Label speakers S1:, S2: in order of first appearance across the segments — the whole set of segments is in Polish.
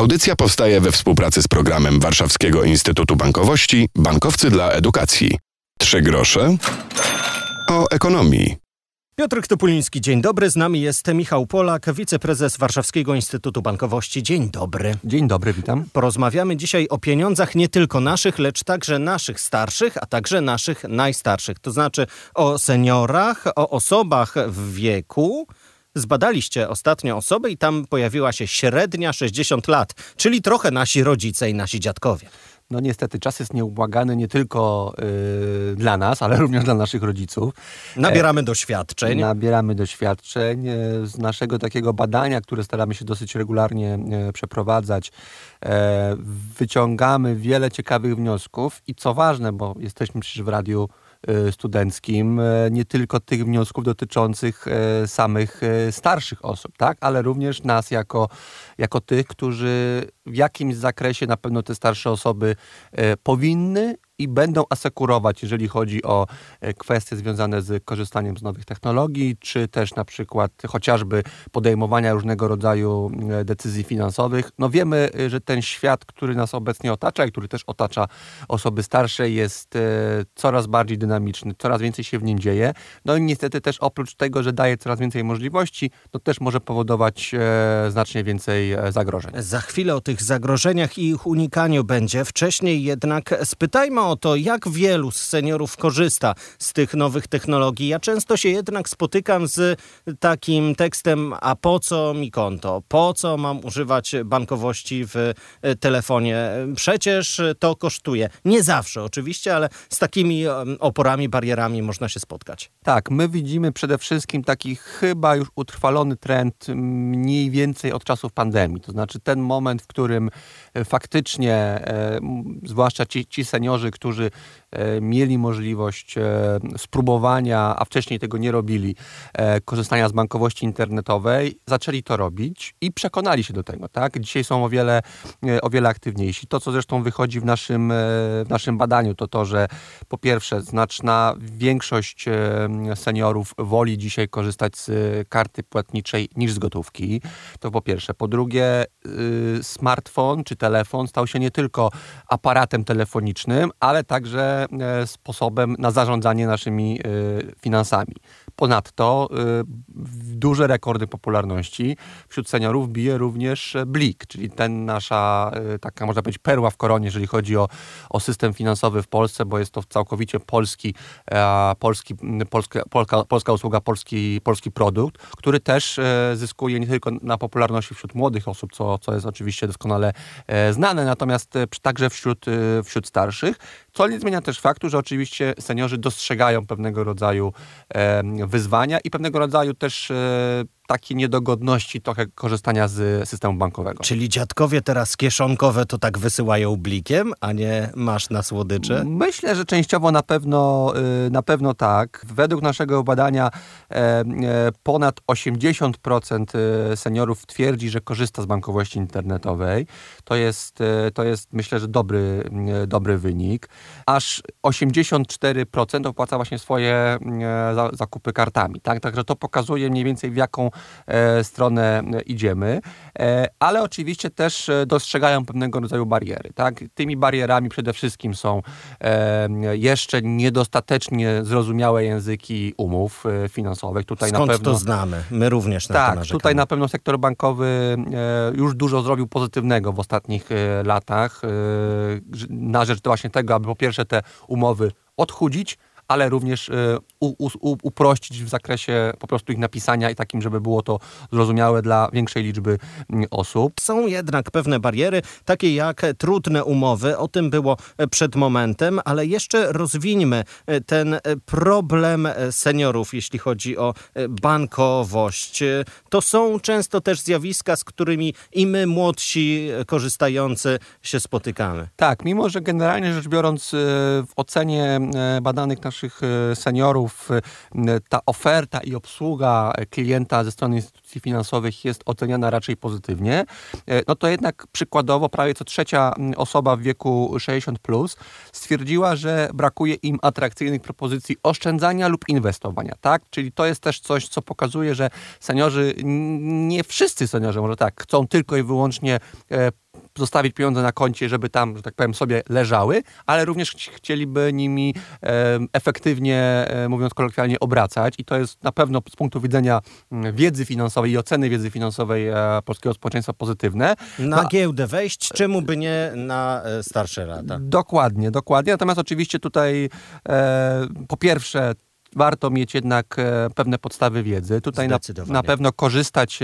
S1: Audycja powstaje we współpracy z programem Warszawskiego Instytutu Bankowości Bankowcy dla Edukacji. Trzy grosze o ekonomii.
S2: Piotr Topuliński, dzień dobry. Z nami jest Michał Polak, wiceprezes Warszawskiego Instytutu Bankowości. Dzień dobry.
S3: Dzień dobry, witam.
S2: Porozmawiamy dzisiaj o pieniądzach nie tylko naszych, lecz także naszych starszych, a także naszych najstarszych. To znaczy o seniorach, o osobach w wieku, Zbadaliście ostatnio osoby i tam pojawiła się średnia 60 lat, czyli trochę nasi rodzice i nasi dziadkowie.
S3: No niestety czas jest nieubłagany nie tylko yy, dla nas, ale również dla naszych rodziców.
S2: Nabieramy e, doświadczeń.
S3: Nabieramy doświadczeń. E, z naszego takiego badania, które staramy się dosyć regularnie e, przeprowadzać, e, wyciągamy wiele ciekawych wniosków i co ważne, bo jesteśmy przecież w radiu E, studenckim, e, nie tylko tych wniosków dotyczących e, samych starszych osób, tak? ale również nas jako, jako tych, którzy w jakimś zakresie na pewno te starsze osoby powinny i będą asekurować, jeżeli chodzi o e, kwestie związane z korzystaniem z nowych technologii, czy też na przykład chociażby podejmowania różnego rodzaju e, decyzji finansowych. No wiemy, e, że ten świat, który nas obecnie otacza i który też otacza osoby starsze jest coraz bardziej dynamiczny, coraz więcej się w nim dzieje. No i niestety też oprócz tego, że daje coraz więcej możliwości, to też może powodować znacznie więcej zagrożeń.
S2: Za chwilę o tych zagrożeniach i ich unikaniu będzie. Wcześniej jednak spytajmy o o to, jak wielu z seniorów korzysta z tych nowych technologii. Ja często się jednak spotykam z takim tekstem, a po co mi konto? Po co mam używać bankowości w e, telefonie? Przecież to kosztuje. Nie zawsze oczywiście, ale z takimi oporami, barierami można się spotkać.
S3: Tak, my widzimy przede wszystkim taki chyba już utrwalony trend mniej więcej od czasów pandemii. To znaczy ten moment, w którym e, faktycznie, e, zwłaszcza ci, ci seniorzy, którzy e, mieli możliwość e, spróbowania, a wcześniej tego nie robili, e, korzystania z bankowości internetowej, zaczęli to robić i przekonali się do tego. Tak? Dzisiaj są o wiele, o wiele aktywniejsi. To, co zresztą wychodzi w naszym, w naszym badaniu, to to, że po pierwsze znaczna większość seniorów woli dzisiaj korzystać z karty płatniczej niż z gotówki. To po pierwsze. Po drugie, smartfon czy telefon stał się nie tylko aparatem telefonicznym, ale także e, sposobem na zarządzanie naszymi e, finansami. Ponadto y, duże rekordy popularności wśród seniorów bije również Blik, czyli ten nasza taka można powiedzieć perła w koronie, jeżeli chodzi o, o system finansowy w Polsce, bo jest to całkowicie polski, polski polska, polska, polska usługa, polski, polski produkt, który też e, zyskuje nie tylko na popularności wśród młodych osób, co, co jest oczywiście doskonale e, znane, natomiast e, także wśród, wśród starszych, co nie zmienia też faktu, że oczywiście seniorzy dostrzegają pewnego rodzaju wyzwania i pewnego rodzaju też e, takie niedogodności trochę korzystania z systemu bankowego.
S2: Czyli dziadkowie teraz kieszonkowe to tak wysyłają blikiem, a nie masz na słodycze?
S3: Myślę, że częściowo na pewno, y, na pewno tak. Według naszego badania e, e, ponad 80% y, seniorów twierdzi, że korzysta z bankowości internetowej. To jest, to jest myślę, że dobry, dobry wynik. Aż 84% opłaca właśnie swoje zakupy kartami. Tak? Także to pokazuje mniej więcej w jaką stronę idziemy, e, ale oczywiście też e, dostrzegają pewnego rodzaju bariery. Tak? Tymi barierami przede wszystkim są jeszcze niedostatecznie zrozumiałe języki umów finansowych.
S2: Tutaj Skąd na pewno, to znamy? My również na
S3: tak,
S2: to
S3: Tak, tutaj na pewno sektor bankowy już dużo zrobił pozytywnego w ostatnich latach na rzecz właśnie tego, aby po pierwsze te umowy odchudzić, ale również e, u, u, uprościć w zakresie po prostu ich napisania i takim, żeby było to zrozumiałe dla większej liczby mm, osób.
S2: Są jednak pewne bariery, takie jak trudne umowy, o tym było e, przed momentem, ale jeszcze rozwińmy e, ten problem seniorów, jeśli chodzi o bankowość. To są często też zjawiska, z którymi i my młodsi korzystający się spotykamy.
S3: Tak, mimo że generalnie rzecz biorąc w ocenie badanych naszych naszych e, seniorów e, ta oferta i obsługa klienta ze strony instytucji finansowych jest oceniana raczej pozytywnie, e, no to jednak przykładowo prawie co trzecia osoba w wieku 60 plus stwierdziła, że brakuje im atrakcyjnych propozycji oszczędzania lub inwestowania, tak? Czyli to jest też coś, co pokazuje, że seniorzy, nie wszyscy seniorzy może tak, chcą tylko i wyłącznie zostawić pieniądze na koncie, żeby tam, że tak powiem, sobie leżały, ale również chcieliby nimi efektywnie, mówiąc kolokwialnie, obracać i to jest na pewno z punktu widzenia mm, wiedzy finansowej i oceny wiedzy finansowej polskiego społeczeństwa pozytywne.
S2: Na no, giełdę wejść, czemu by nie na starsze lata?
S3: Dokładnie, dokładnie. Natomiast oczywiście tutaj e, po pierwsze warto mieć jednak e, pewne podstawy wiedzy. Tutaj na, na, pewno korzystać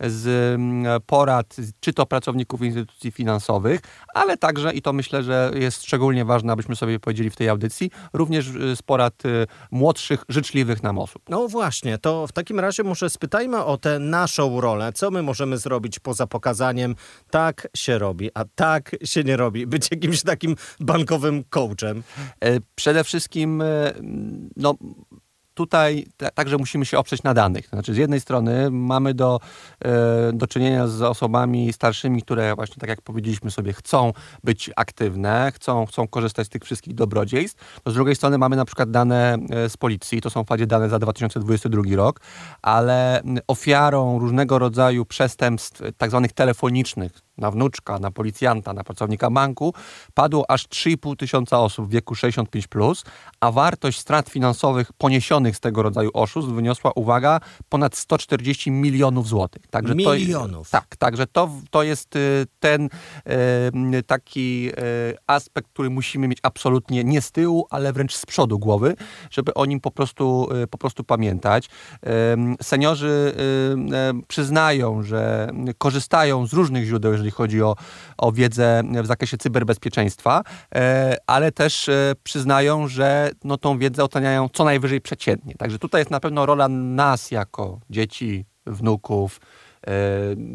S3: z mm, porad, czy to pracowników instytucji finansowych, ale także, i to myślę, że jest szczególnie ważne, abyśmy sobie powiedzieli w tej audycji, również e, z porad e, młodszych, życzliwych nam osób.
S2: No właśnie, to w takim razie może spytajmy o tę naszą rolę. Co my możemy zrobić poza pokazaniem, tak się robi, a tak się nie robi. Być jakimś takim bankowym coachem.
S3: Przede wszystkim, no tutaj także musimy się oprzeć na danych. znaczy, z jednej strony mamy do, e, do czynienia z osobami starszymi, które właśnie, tak jak powiedzieliśmy sobie, chcą być aktywne, chcą, chcą korzystać z tych wszystkich dobrodziejstw. To z drugiej strony mamy na przykład dane e, z policji, to są wprawdzie dane za 2022 rok, ale ofiarą różnego rodzaju przestępstw tak zwanych telefonicznych, na wnuczka, na policjanta, na pracownika banku padło aż 3,5 tysiąca osób w wieku 65+, plus, a wartość strat finansowych poniesionych z tego rodzaju oszustw wyniosła, uwaga, ponad 140 milionów złotych.
S2: Także milionów.
S3: To, tak, także to, to jest y, ten y, taki y, aspekt, który musimy mieć absolutnie nie z tyłu, ale wręcz z przodu głowy, żeby o nim po prostu, po prostu pamiętać. Seniorzy przyznają, że korzystają z różnych źródeł, jeżeli chodzi o, o wiedzę w zakresie cyberbezpieczeństwa, e, ale też e, przyznają, że no, tą wiedzę oceniają co najwyżej przeciętnie. Także tutaj jest na pewno rola nas jako dzieci, wnuków,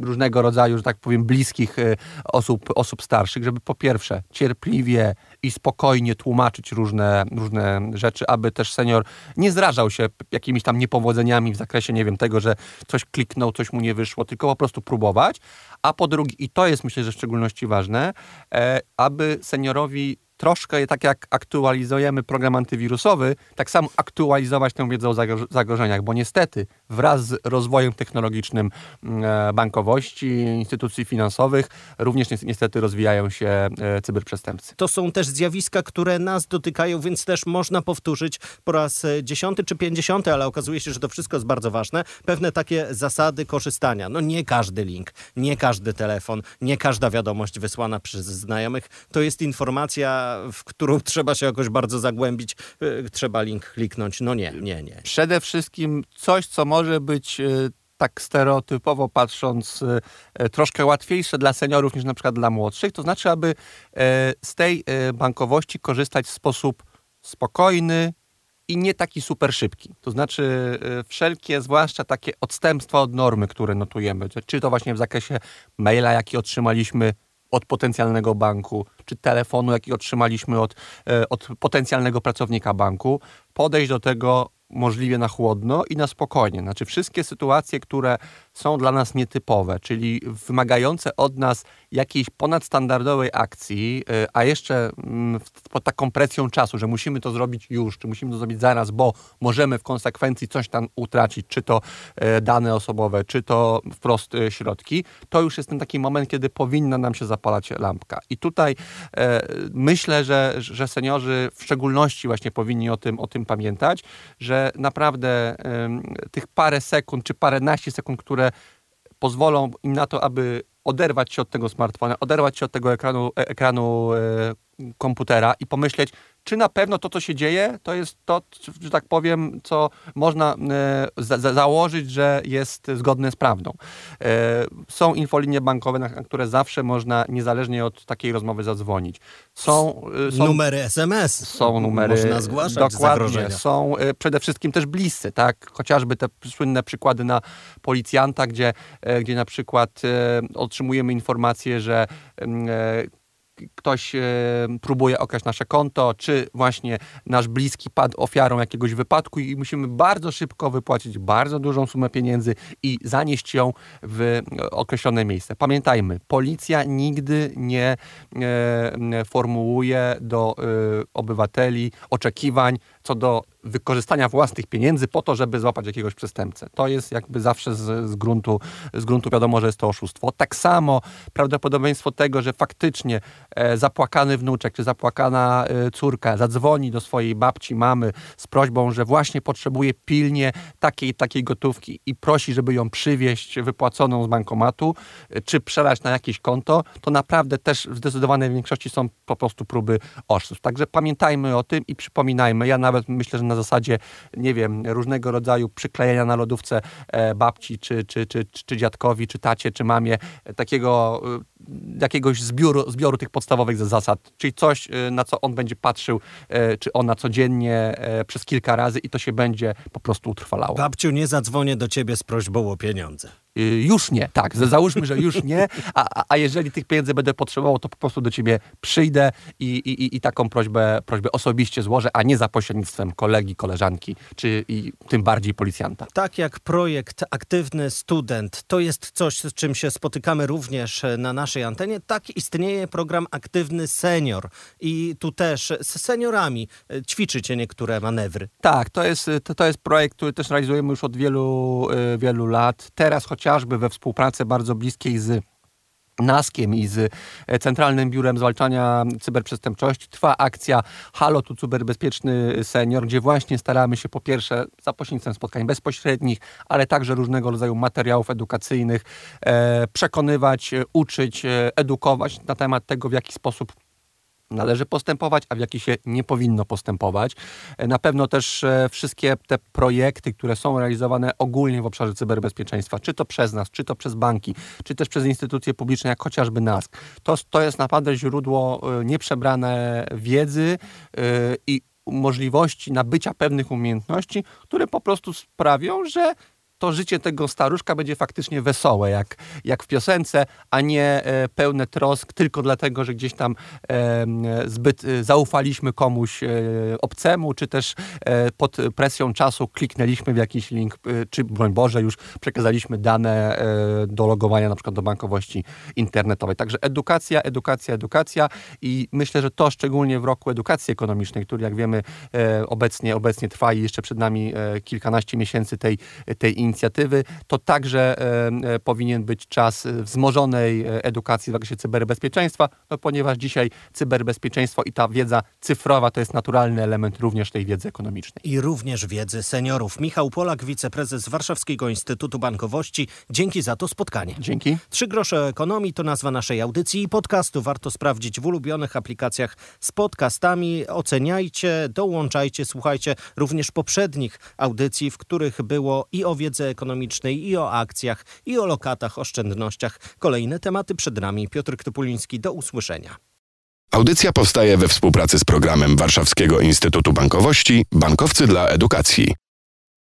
S3: różnego rodzaju, że tak powiem, bliskich e, osób, osób starszych, żeby po pierwsze cierpliwie i spokojnie tłumaczyć różne, różne rzeczy, aby też senior nie zrażał się jakimiś tam niepowodzeniami w zakresie, nie wiem, tego, że coś kliknął, coś mu nie wyszło, tylko po prostu próbować. A po drugie, i to jest myślę, że w szczególności ważne, e, aby seniorowi troszkę tak jak aktualizujemy program antywirusowy, tak samo aktualizować tę wiedzę o zagrożeniach, bo niestety wraz z rozwojem technologicznym mm, e, bankowości, instytucji finansowych, również niestety rozwijają się e, cyberprzestępcy.
S2: To są też zjawiska, które nas dotykają, więc też można powtórzyć po raz e, dziesiąty czy pięćdziesiąty, ale okazuje się, że to wszystko jest bardzo ważne, pewne takie zasady korzystania. No nie każdy link, nie każdy telefon, nie każda wiadomość wysłana przez znajomych to jest informacja w którą trzeba się jakoś bardzo zagłębić, y, trzeba link kliknąć. No nie, nie, nie.
S3: Przede wszystkim coś, co może być y, tak stereotypowo patrząc, y, troszkę łatwiejsze dla seniorów niż na przykład dla młodszych. To znaczy, aby z tej bankowości korzystać w sposób spokojny i nie taki super szybki. To znaczy, wszelkie, zwłaszcza takie odstępstwa od normy, które notujemy, czy to właśnie w zakresie maila, jaki otrzymaliśmy od potencjalnego banku, czy telefonu, jaki otrzymaliśmy od, e, od potencjalnego pracownika banku, podejść do tego możliwie na chłodno i na spokojnie. Znaczy wszystkie sytuacje, które są dla nas nietypowe, czyli wymagające od nas jakiejś ponadstandardowej akcji, y, a jeszcze mm, pod taką presją czasu, że musimy to zrobić już, czy musimy to zrobić zaraz, bo możemy w konsekwencji coś tam utracić, czy to e, dane osobowe, czy to wprost e, środki, to już jest ten taki moment, kiedy powinna nam się zapalać lampka. I tutaj e, myślę, że, że seniorzy w szczególności właśnie powinni o tym, o tym pamiętać, że naprawdę tych parę sekund, czy paręnaście sekund, które pozwolą im na to, aby oderwać się od tego smartfona, oderwać się od tego ekranu, e, ekranu e, komputera i pomyśleć, czy na pewno to, co się dzieje, to jest to, że tak powiem, co można e, za założyć, że jest zgodne z prawdą. E, są infolinie bankowe, na które zawsze można niezależnie od takiej rozmowy zadzwonić.
S2: Są, e, są numery SMS.
S3: Są numery.
S2: Można zgłaszać
S3: dokładnie,
S2: zagrożenia.
S3: Są przede wszystkim też bliscy, tak? Chociażby te słynne przykłady na policjanta, gdzie, gdzie na przykład otrzymujemy informację, że ktoś e, próbuje okraść nasze konto, czy właśnie nasz bliski padł ofiarą jakiegoś wypadku i musimy bardzo szybko wypłacić bardzo dużą sumę pieniędzy i zanieść ją w określone miejsce. Pamiętajmy, policja nigdy nie e, formułuje do e, obywateli oczekiwań co do wykorzystania własnych pieniędzy po to, żeby złapać jakiegoś przestępcę. To jest jakby zawsze z, z, gruntu, z gruntu wiadomo, że jest to oszustwo. Tak samo prawdopodobieństwo tego, że faktycznie e, zapłakany wnuczek czy zapłakana e, córka zadzwoni do swojej babci, mamy z prośbą, że właśnie potrzebuje pilnie takiej takiej gotówki i prosi, żeby ją przywieźć wypłaconą z bankomatu, e, czy przelać na jakieś konto, to naprawdę też w zdecydowanej większości są po prostu próby oszustw. Także pamiętajmy o tym i przypominajmy. Ja nawet myślę, że na zasadzie, nie wiem, różnego rodzaju przyklejenia na lodówce e, babci, czy, czy, czy, czy dziadkowi, czy tacie, czy mamie, e, takiego jakiegoś zbioru, zbioru tych podstawowych zasad, czyli coś, na co on będzie patrzył, czy ona codziennie przez kilka razy i to się będzie po prostu utrwalało.
S2: Babciu, nie zadzwonię do ciebie z prośbą o pieniądze.
S3: Y, już nie, tak, załóżmy, że już nie, a, a jeżeli tych pieniędzy będę potrzebował, to po prostu do ciebie przyjdę i, i, i taką prośbę, prośbę osobiście złożę, a nie za pośrednictwem kolegi, koleżanki, czy i tym bardziej policjanta.
S2: Tak jak projekt Aktywny Student, to jest coś, z czym się spotykamy również na naszej antenie, tak istnieje program Aktywny Senior i tu też z seniorami e, ćwiczycie niektóre manewry.
S3: Tak, to jest, to, to jest projekt, który też realizujemy już od wielu, e, wielu lat. Teraz chociaż chociażby we współpracy bardzo bliskiej z NASKiem i z e, Centralnym Biurem Zwalczania Cyberprzestępczości trwa akcja Halo tu cyberbezpieczny senior, gdzie właśnie staramy się po pierwsze za pośrednictwem spotkań bezpośrednich, ale także różnego rodzaju materiałów edukacyjnych e, przekonywać, e, uczyć, edukować na temat tego, w jaki sposób należy postępować, a w jaki się nie powinno postępować. E, na pewno też e, wszystkie te projekty, które są realizowane ogólnie w obszarze cyberbezpieczeństwa, czy to przez nas, czy to przez banki, czy też przez instytucje publiczne, jak chociażby NASK, to, to jest naprawdę źródło e, nieprzebrane wiedzy i możliwości nabycia pewnych umiejętności, które po prostu sprawią, że to życie tego staruszka będzie faktycznie wesołe, jak, jak w piosence, a nie e, pełne trosk tylko dlatego, że gdzieś tam e, zbyt e, zaufaliśmy komuś e, obcemu, czy też e, pod presją czasu kliknęliśmy w jakiś link, e, czy broń Boże, już przekazaliśmy dane do logowania na przykład do bankowości internetowej. Także edukacja, edukacja, edukacja i myślę, że to szczególnie w roku edukacji ekonomicznej, który jak wiemy obecnie, obecnie trwa i jeszcze przed nami kilkanaście miesięcy tej, tej inicjatywy, to także e, e, powinien być czas wzmożonej e, edukacji w zakresie cyberbezpieczeństwa, no ponieważ dzisiaj cyberbezpieczeństwo i ta wiedza cyfrowa to jest naturalny element również tej wiedzy ekonomicznej.
S2: I również wiedzy seniorów. Michał Polak, wiceprezes Warszawskiego Instytutu Bankowości. Dzięki za to spotkanie.
S3: Dzięki.
S2: Trzy grosze o ekonomii to nazwa naszej audycji i podcastu. Warto sprawdzić w ulubionych aplikacjach z podcastami. Oceniajcie, dołączajcie, słuchajcie również poprzednich audycji, w których było i o wiedzy ekonomicznej, i o akcjach, i o lokatach, oszczędnościach. Kolejne tematy przed nami. Piotr Topuliński, do usłyszenia.
S1: Audycja powstaje we współpracy z programem Warszawskiego Instytutu Bankowości Bankowcy dla Edukacji.